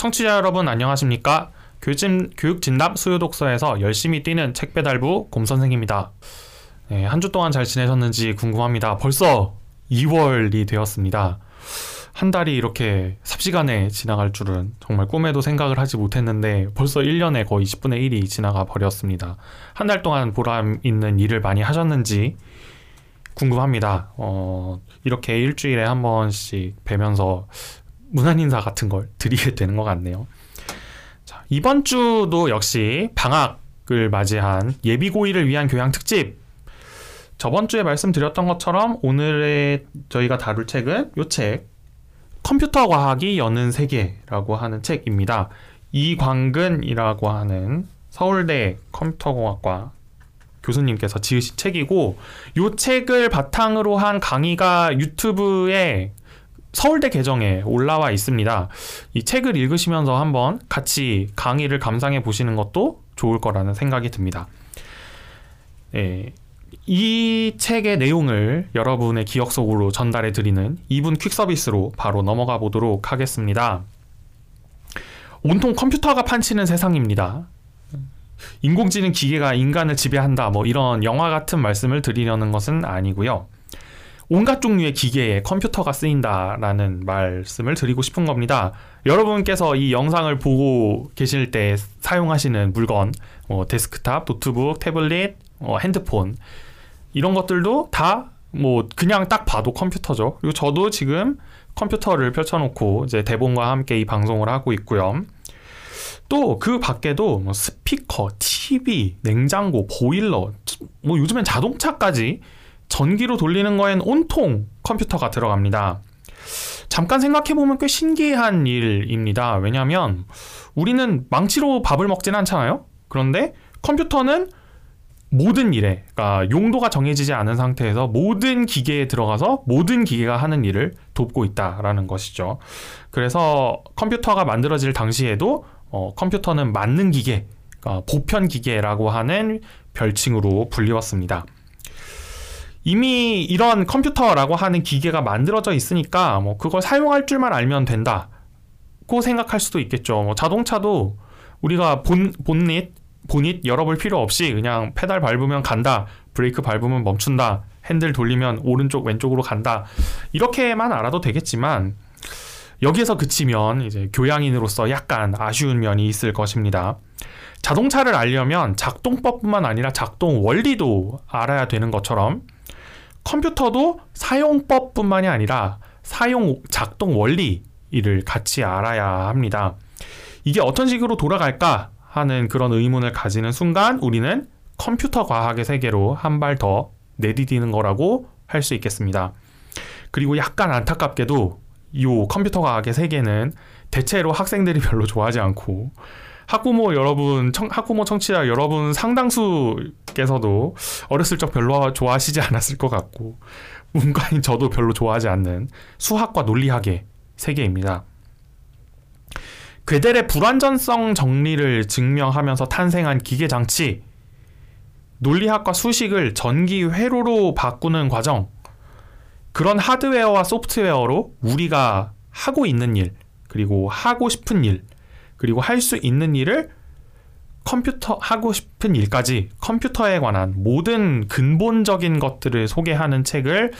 청취자 여러분 안녕하십니까? 교육진, 교육진답 수요독서에서 열심히 뛰는 책배달부 곰선생입니다. 네, 한주 동안 잘 지내셨는지 궁금합니다. 벌써 2월이 되었습니다. 한 달이 이렇게 삽시간에 지나갈 줄은 정말 꿈에도 생각을 하지 못했는데 벌써 1년에 거의 10분의 1이 지나가 버렸습니다. 한 달 동안 보람 있는 일을 많이 하셨는지 궁금합니다. 어, 이렇게 일주일에 한 번씩 뵈면서 문안 인사 같은 걸 드리게 되는 것 같네요. 자, 이번 주도 역시 방학을 맞이한 예비고일을 위한 교양 특집. 저번 주에 말씀드렸던 것처럼 오늘의 저희가 다룰 책은 요 책, 컴퓨터 과학이 여는 세계라고 하는 책입니다. 이광근이라고 하는 서울대 컴퓨터공학과 교수님께서 지으신 책이고 이 책을 바탕으로 한 강의가 유튜브에 서울대 계정에 올라와 있습니다. 이 책을 읽으시면서 한번 같이 강의를 감상해 보시는 것도 좋을 거라는 생각이 듭니다. 예, 이 책의 내용을 여러분의 기억 속으로 전달해 드리는 2분 퀵 서비스로 바로 넘어가 보도록 하겠습니다. 온통 컴퓨터가 판치는 세상입니다. 인공지능 기계가 인간을 지배한다 뭐 이런 영화 같은 말씀을 드리려는 것은 아니고요. 온갖 종류의 기계에 컴퓨터가 쓰인다라는 말씀을 드리고 싶은 겁니다. 여러분께서 이 영상을 보고 계실 때 사용하시는 물건, 뭐 데스크탑, 노트북, 태블릿, 어, 핸드폰 이런 것들도 다 뭐 그냥 딱 봐도 컴퓨터죠. 그리고 저도 지금 컴퓨터를 펼쳐놓고 이제 대본과 함께 이 방송을 하고 있고요. 또 그 밖에도 뭐 스피커, TV, 냉장고, 보일러, 뭐 요즘엔 자동차까지 전기로 돌리는 거엔 온통 컴퓨터가 들어갑니다. 잠깐 생각해보면 꽤 신기한 일입니다. 왜냐하면 우리는 망치로 밥을 먹진 않잖아요? 그런데 컴퓨터는 모든 일에, 그러니까 용도가 정해지지 않은 상태에서 모든 기계에 들어가서 모든 기계가 하는 일을 돕고 있다라는 것이죠. 그래서 컴퓨터가 만들어질 당시에도 어, 컴퓨터는 맞는 기계, 그러니까 보편 기계라고 하는 별칭으로 불리웠습니다. 이미 이런 컴퓨터라고 하는 기계가 만들어져 있으니까 뭐 그걸 사용할 줄만 알면 된다고 생각할 수도 있겠죠. 뭐 자동차도 우리가 본 본닛 본닛 열어볼 필요 없이 그냥 페달 밟으면 간다, 브레이크 밟으면 멈춘다, 핸들 돌리면 오른쪽 왼쪽으로 간다 이렇게만 알아도 되겠지만 여기에서 그치면 이제 교양인으로서 약간 아쉬운 면이 있을 것입니다. 자동차를 알려면 작동법뿐만 아니라 작동 원리도 알아야 되는 것처럼 컴퓨터도 사용법뿐만이 아니라 사용 작동 원리를 같이 알아야 합니다. 이게 어떤 식으로 돌아갈까 하는 그런 의문을 가지는 순간 우리는 컴퓨터 과학의 세계로 한 발 더 내디디는 거라고 할 수 있겠습니다. 그리고 약간 안타깝게도 이 컴퓨터 과학의 세계는 대체로 학생들이 별로 좋아하지 않고 학부모 여러분, 청, 학부모 청취자 여러분 상당수께서도 어렸을 적 별로 좋아하시지 않았을 것 같고 문과인 저도 별로 좋아하지 않는 수학과 논리학의 세계입니다. 괴델의 불완전성 정리를 증명하면서 탄생한 기계 장치, 논리학과 수식을 전기 회로로 바꾸는 과정, 그런 하드웨어와 소프트웨어로 우리가 하고 있는 일, 그리고 하고 싶은 일, 그리고 할 수 있는 일을 컴퓨터 하고 싶은 일까지 컴퓨터에 관한 모든 근본적인 것들을 소개하는 책을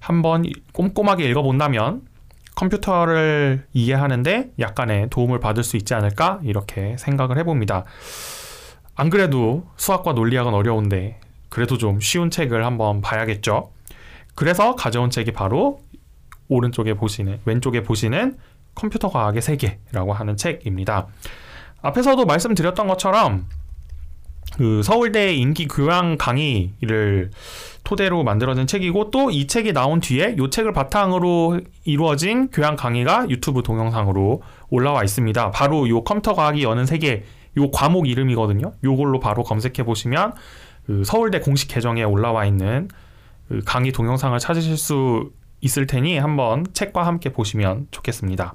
한번 꼼꼼하게 읽어본다면 컴퓨터를 이해하는데 약간의 도움을 받을 수 있지 않을까 이렇게 생각을 해봅니다. 안 그래도 수학과 논리학은 어려운데 그래도 좀 쉬운 책을 한번 봐야겠죠. 그래서 가져온 책이 바로 오른쪽에 보시는 왼쪽에 보시는 컴퓨터 과학의 세계라고 하는 책입니다. 앞에서도 말씀드렸던 것처럼 그 서울대 인기 교양 강의를 토대로 만들어진 책이고 또 이 책이 나온 뒤에 이 책을 바탕으로 이루어진 교양 강의가 유튜브 동영상으로 올라와 있습니다. 바로 이 컴퓨터 과학이 여는 세계 이 과목 이름이거든요. 이걸로 바로 검색해 보시면 그 서울대 공식 계정에 올라와 있는 그 강의 동영상을 찾으실 수 있을 테니 한번 책과 함께 보시면 좋겠습니다.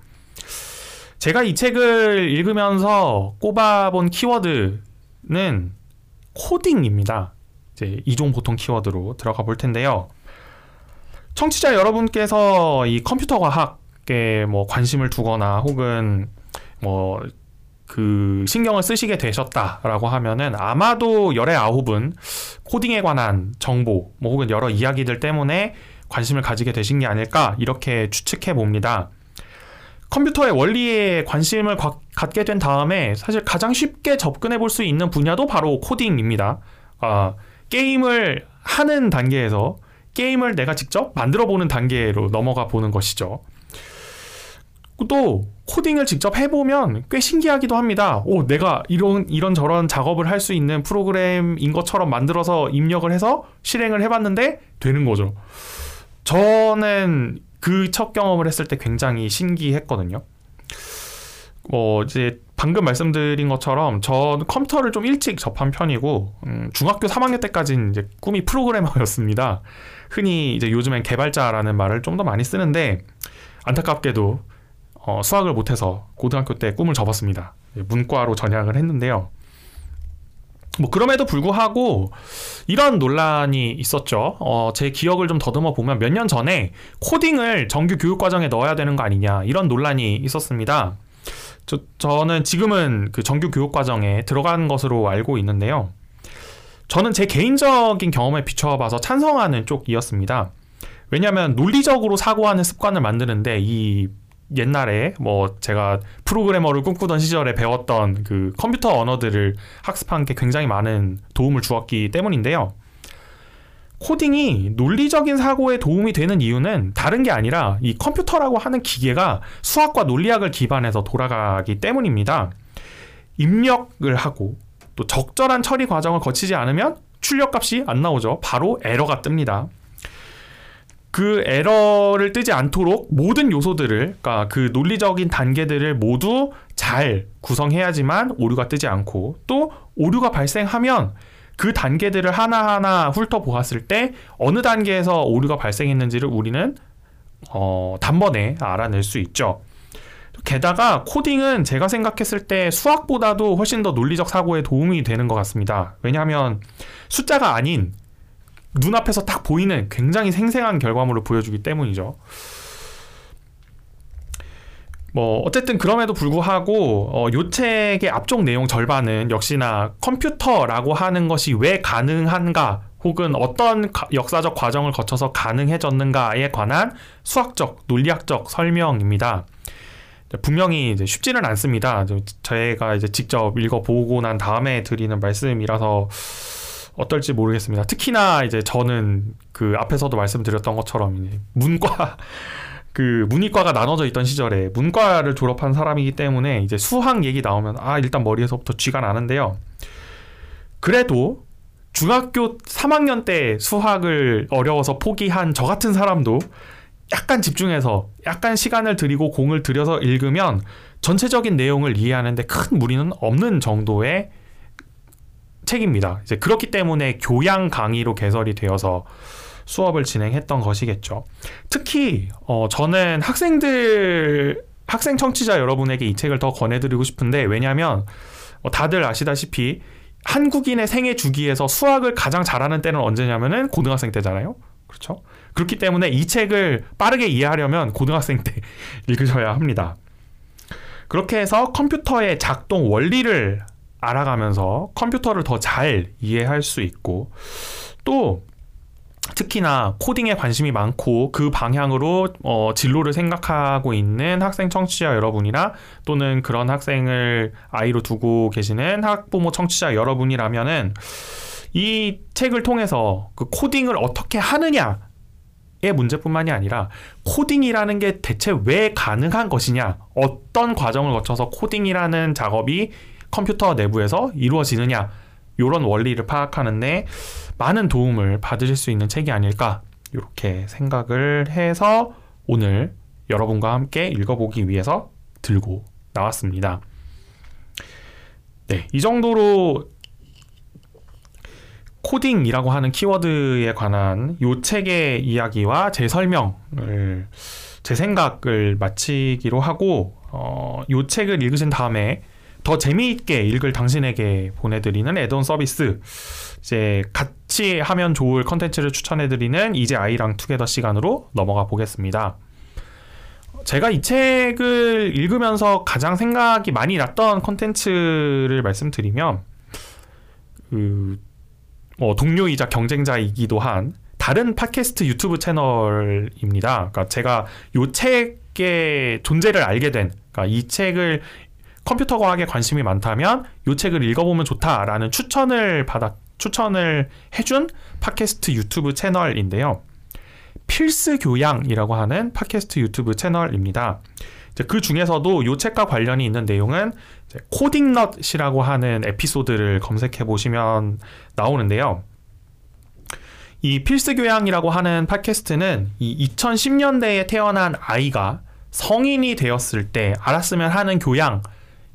제가 이 책을 읽으면서 꼽아본 키워드는 코딩입니다. 이제 이종 보통 키워드로 들어가 볼 텐데요. 청취자 여러분께서 이 컴퓨터 과학에 뭐 관심을 두거나 혹은 뭐 그 신경을 쓰시게 되셨다라고 하면은 아마도 열의 아홉은 코딩에 관한 정보 뭐 혹은 여러 이야기들 때문에 관심을 가지게 되신 게 아닐까 이렇게 추측해 봅니다. 컴퓨터의 원리에 관심을 가, 갖게 된 다음에 사실 가장 쉽게 접근해 볼 수 있는 분야도 바로 코딩입니다. 아, 게임을 하는 단계에서 게임을 내가 직접 만들어 보는 단계로 넘어가 보는 것이죠. 또 코딩을 직접 해보면 꽤 신기하기도 합니다. 오, 내가 이런 이런 저런 작업을 할 수 있는 프로그램인 것처럼 만들어서 입력을 해서 실행을 해봤는데 되는 거죠. 저는 그 첫 경험을 했을 때 굉장히 신기했거든요. 뭐 이제 방금 말씀드린 것처럼 저는 컴퓨터를 좀 일찍 접한 편이고 음, 중학교 3학년 때까지는 이제 꿈이 프로그래머였습니다. 흔히 이제 요즘엔 개발자라는 말을 좀 더 많이 쓰는데 안타깝게도 어, 수학을 못해서 고등학교 때 꿈을 접었습니다. 문과로 전향을 했는데요. 뭐 그럼에도 불구하고 이런 논란이 있었죠. 어, 제 기억을 좀 더듬어 보면 몇 년 전에 코딩을 정규 교육 과정에 넣어야 되는 거 아니냐 이런 논란이 있었습니다. 저, 저는 지금은 그 정규 교육 과정에 들어간 것으로 알고 있는데요. 저는 제 개인적인 경험에 비춰봐서 찬성하는 쪽이었습니다. 왜냐하면 논리적으로 사고하는 습관을 만드는데 이 옛날에 뭐 제가 프로그래머를 꿈꾸던 시절에 배웠던 그 컴퓨터 언어들을 학습한 게 굉장히 많은 도움을 주었기 때문인데요. 코딩이 논리적인 사고에 도움이 되는 이유는 다른 게 아니라 이 컴퓨터라고 하는 기계가 수학과 논리학을 기반해서 돌아가기 때문입니다. 입력을 하고 또 적절한 처리 과정을 거치지 않으면 출력 값이 안 나오죠. 바로 에러가 뜹니다. 그 에러를 뜨지 않도록 모든 요소들을 그러니까 그 논리적인 단계들을 모두 잘 구성해야지만 오류가 뜨지 않고 또 오류가 발생하면 그 단계들을 하나하나 훑어보았을 때 어느 단계에서 오류가 발생했는지를 우리는 어, 단번에 알아낼 수 있죠. 게다가 코딩은 제가 생각했을 때 수학보다도 훨씬 더 논리적 사고에 도움이 되는 것 같습니다. 왜냐하면 숫자가 아닌 눈앞에서 딱 보이는 굉장히 생생한 결과물을 보여주기 때문이죠. 뭐 어쨌든 그럼에도 불구하고 어, 요 책의 앞쪽 내용 절반은 역시나 컴퓨터라고 하는 것이 왜 가능한가 혹은 어떤 가, 역사적 과정을 거쳐서 가능해졌는가에 관한 수학적 논리학적 설명입니다. 분명히 쉽지는 않습니다. 저희가 이제 직접 읽어보고 난 다음에 드리는 말씀이라서 어떨지 모르겠습니다. 특히나 이제 저는 그 앞에서도 말씀드렸던 것처럼 문과 그 문이과가 나눠져 있던 시절에 문과를 졸업한 사람이기 때문에 이제 수학 얘기 나오면 아 일단 머리에서부터 쥐가 나는데요. 그래도 중학교 3학년 때 수학을 어려워서 포기한 저 같은 사람도 약간 집중해서 약간 시간을 들이고 공을 들여서 읽으면 전체적인 내용을 이해하는데 큰 무리는 없는 정도의 책입니다. 이제 그렇기 때문에 교양 강의로 개설이 되어서 수업을 진행했던 것이겠죠. 특히 어, 저는 학생들 학생 청취자 여러분에게 이 책을 더 권해드리고 싶은데 왜냐하면 어, 다들 아시다시피 한국인의 생애 주기에서 수학을 가장 잘하는 때는 언제냐면은 고등학생 때잖아요. 그렇죠? 그렇기 때문에 이 책을 빠르게 이해하려면 고등학생 때 읽으셔야 합니다. 그렇게 해서 컴퓨터의 작동 원리를 알아가면서 컴퓨터를 더 잘 이해할 수 있고 또 특히나 코딩에 관심이 많고 그 방향으로 어, 진로를 생각하고 있는 학생 청취자 여러분이나 또는 그런 학생을 아이로 두고 계시는 학부모 청취자 여러분이라면은 이 책을 통해서 그 코딩을 어떻게 하느냐 의 문제뿐만이 아니라 코딩이라는 게 대체 왜 가능한 것이냐 어떤 과정을 거쳐서 코딩이라는 작업이 컴퓨터 내부에서 이루어지느냐 이런 원리를 파악하는데 많은 도움을 받으실 수 있는 책이 아닐까 이렇게 생각을 해서 오늘 여러분과 함께 읽어보기 위해서 들고 나왔습니다. 네, 이 정도로 코딩이라고 하는 키워드에 관한 요 책의 이야기와 제 설명을 제 생각을 마치기로 하고 어, 요 책을 읽으신 다음에 더 재미있게 읽을 당신에게 보내드리는 add-on 서비스 이제 같이 하면 좋을 컨텐츠를 추천해드리는 이제 아이랑 together 시간으로 넘어가 보겠습니다. 제가 이 책을 읽으면서 가장 생각이 많이 났던 컨텐츠를 말씀드리면 그뭐 동료이자 경쟁자이기도 한 다른 팟캐스트 유튜브 채널입니다. 그러니까 제가 요 책의 존재를 알게 된, 그러니까 이 책을 컴퓨터 과학에 관심이 많다면 요 책을 읽어보면 좋다라는 추천을 받아 추천을 해준 팟캐스트 유튜브 채널인데요. 필스 교양이라고 하는 팟캐스트 유튜브 채널입니다. 그 중에서도 요 책과 관련이 있는 내용은 코딩넛이라고 하는 에피소드를 검색해 보시면 나오는데요. 이 필스 교양이라고 하는 팟캐스트는 이 2010년대에 태어난 아이가 성인이 되었을 때 알았으면 하는 교양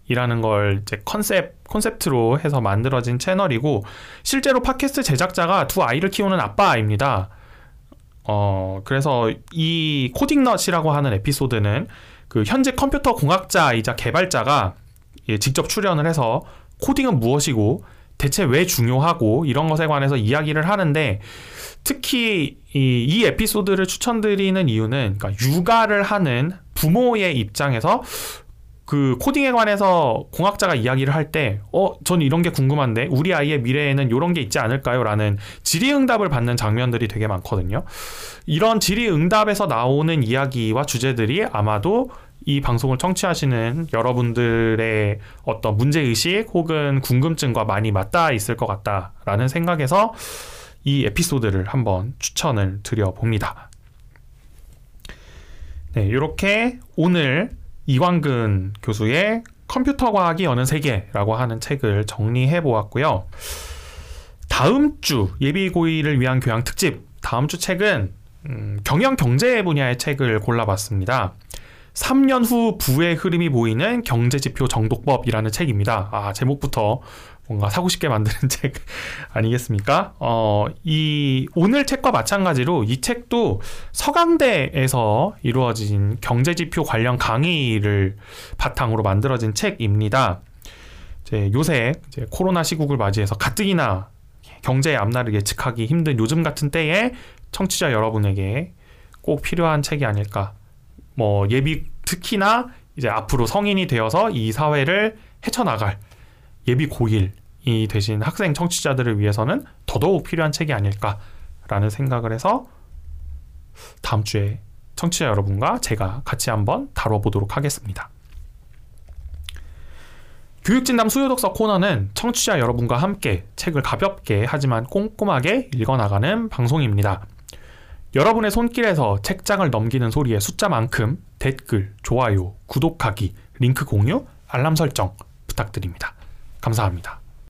이라는 걸 이제 컨셉 콘셉트로 해서 만들어진 채널이고 실제로 팟캐스트 제작자가 두 아이를 키우는 아빠입니다. 어 그래서 이 코딩넛이라고 하는 에피소드는 그 현재 컴퓨터 공학자이자 개발자가 예, 직접 출연을 해서 코딩은 무엇이고 대체 왜 중요하고 이런 것에 관해서 이야기를 하는데 특히 이, 이 에피소드를 추천드리는 이유는 그러니까 육아를 하는 부모의 입장에서 그 코딩에 관해서 공학자가 이야기를 할 때, 어, 저는 이런 게 궁금한데, 우리 아이의 미래에는 이런 게 있지 않을까요? 라는 질의응답을 받는 장면들이 되게 많거든요. 이런 질의응답에서 나오는 이야기와 주제들이 아마도 이 방송을 청취하시는 여러분들의 어떤 문제의식 혹은 궁금증과 많이 맞닿아 있을 것 같다라는 생각에서 이 에피소드를 한번 추천을 드려봅니다. 네, 이렇게 오늘 이광근 교수의 컴퓨터 과학이 여는 세계라고 하는 책을 정리해 보았고요. 다음 주 예비 고의를 위한 교양 특집 다음 주 책은 음, 경영 경제 분야의 책을 골라봤습니다. 3년 후 부의 흐름이 보이는 경제지표 정독법이라는 책입니다. 아, 제목부터 뭔가 사고 싶게 만드는 책 아니겠습니까? 어, 이 오늘 책과 마찬가지로 이 책도 서강대에서 이루어진 경제지표 관련 강의를 바탕으로 만들어진 책입니다. 이제 요새 이제 코로나 시국을 맞이해서 가뜩이나 경제의 앞날을 예측하기 힘든 요즘 같은 때에 청취자 여러분에게 꼭 필요한 책이 아닐까. 뭐 예비 특히나 이제 앞으로 성인이 되어서 이 사회를 헤쳐나갈 예비 고1이 되신 학생 청취자들을 위해서는 더더욱 필요한 책이 아닐까라는 생각을 해서 다음 주에 청취자 여러분과 제가 같이 한번 다뤄보도록 하겠습니다. 교육진담 수요독서 코너는 청취자 여러분과 함께 책을 가볍게 하지만 꼼꼼하게 읽어나가는 방송입니다. 여러분의 손길에서 책장을 넘기는 소리의 숫자만큼 댓글, 좋아요, 구독하기, 링크 공유, 알람 설정 부탁드립니다. 감사합니다.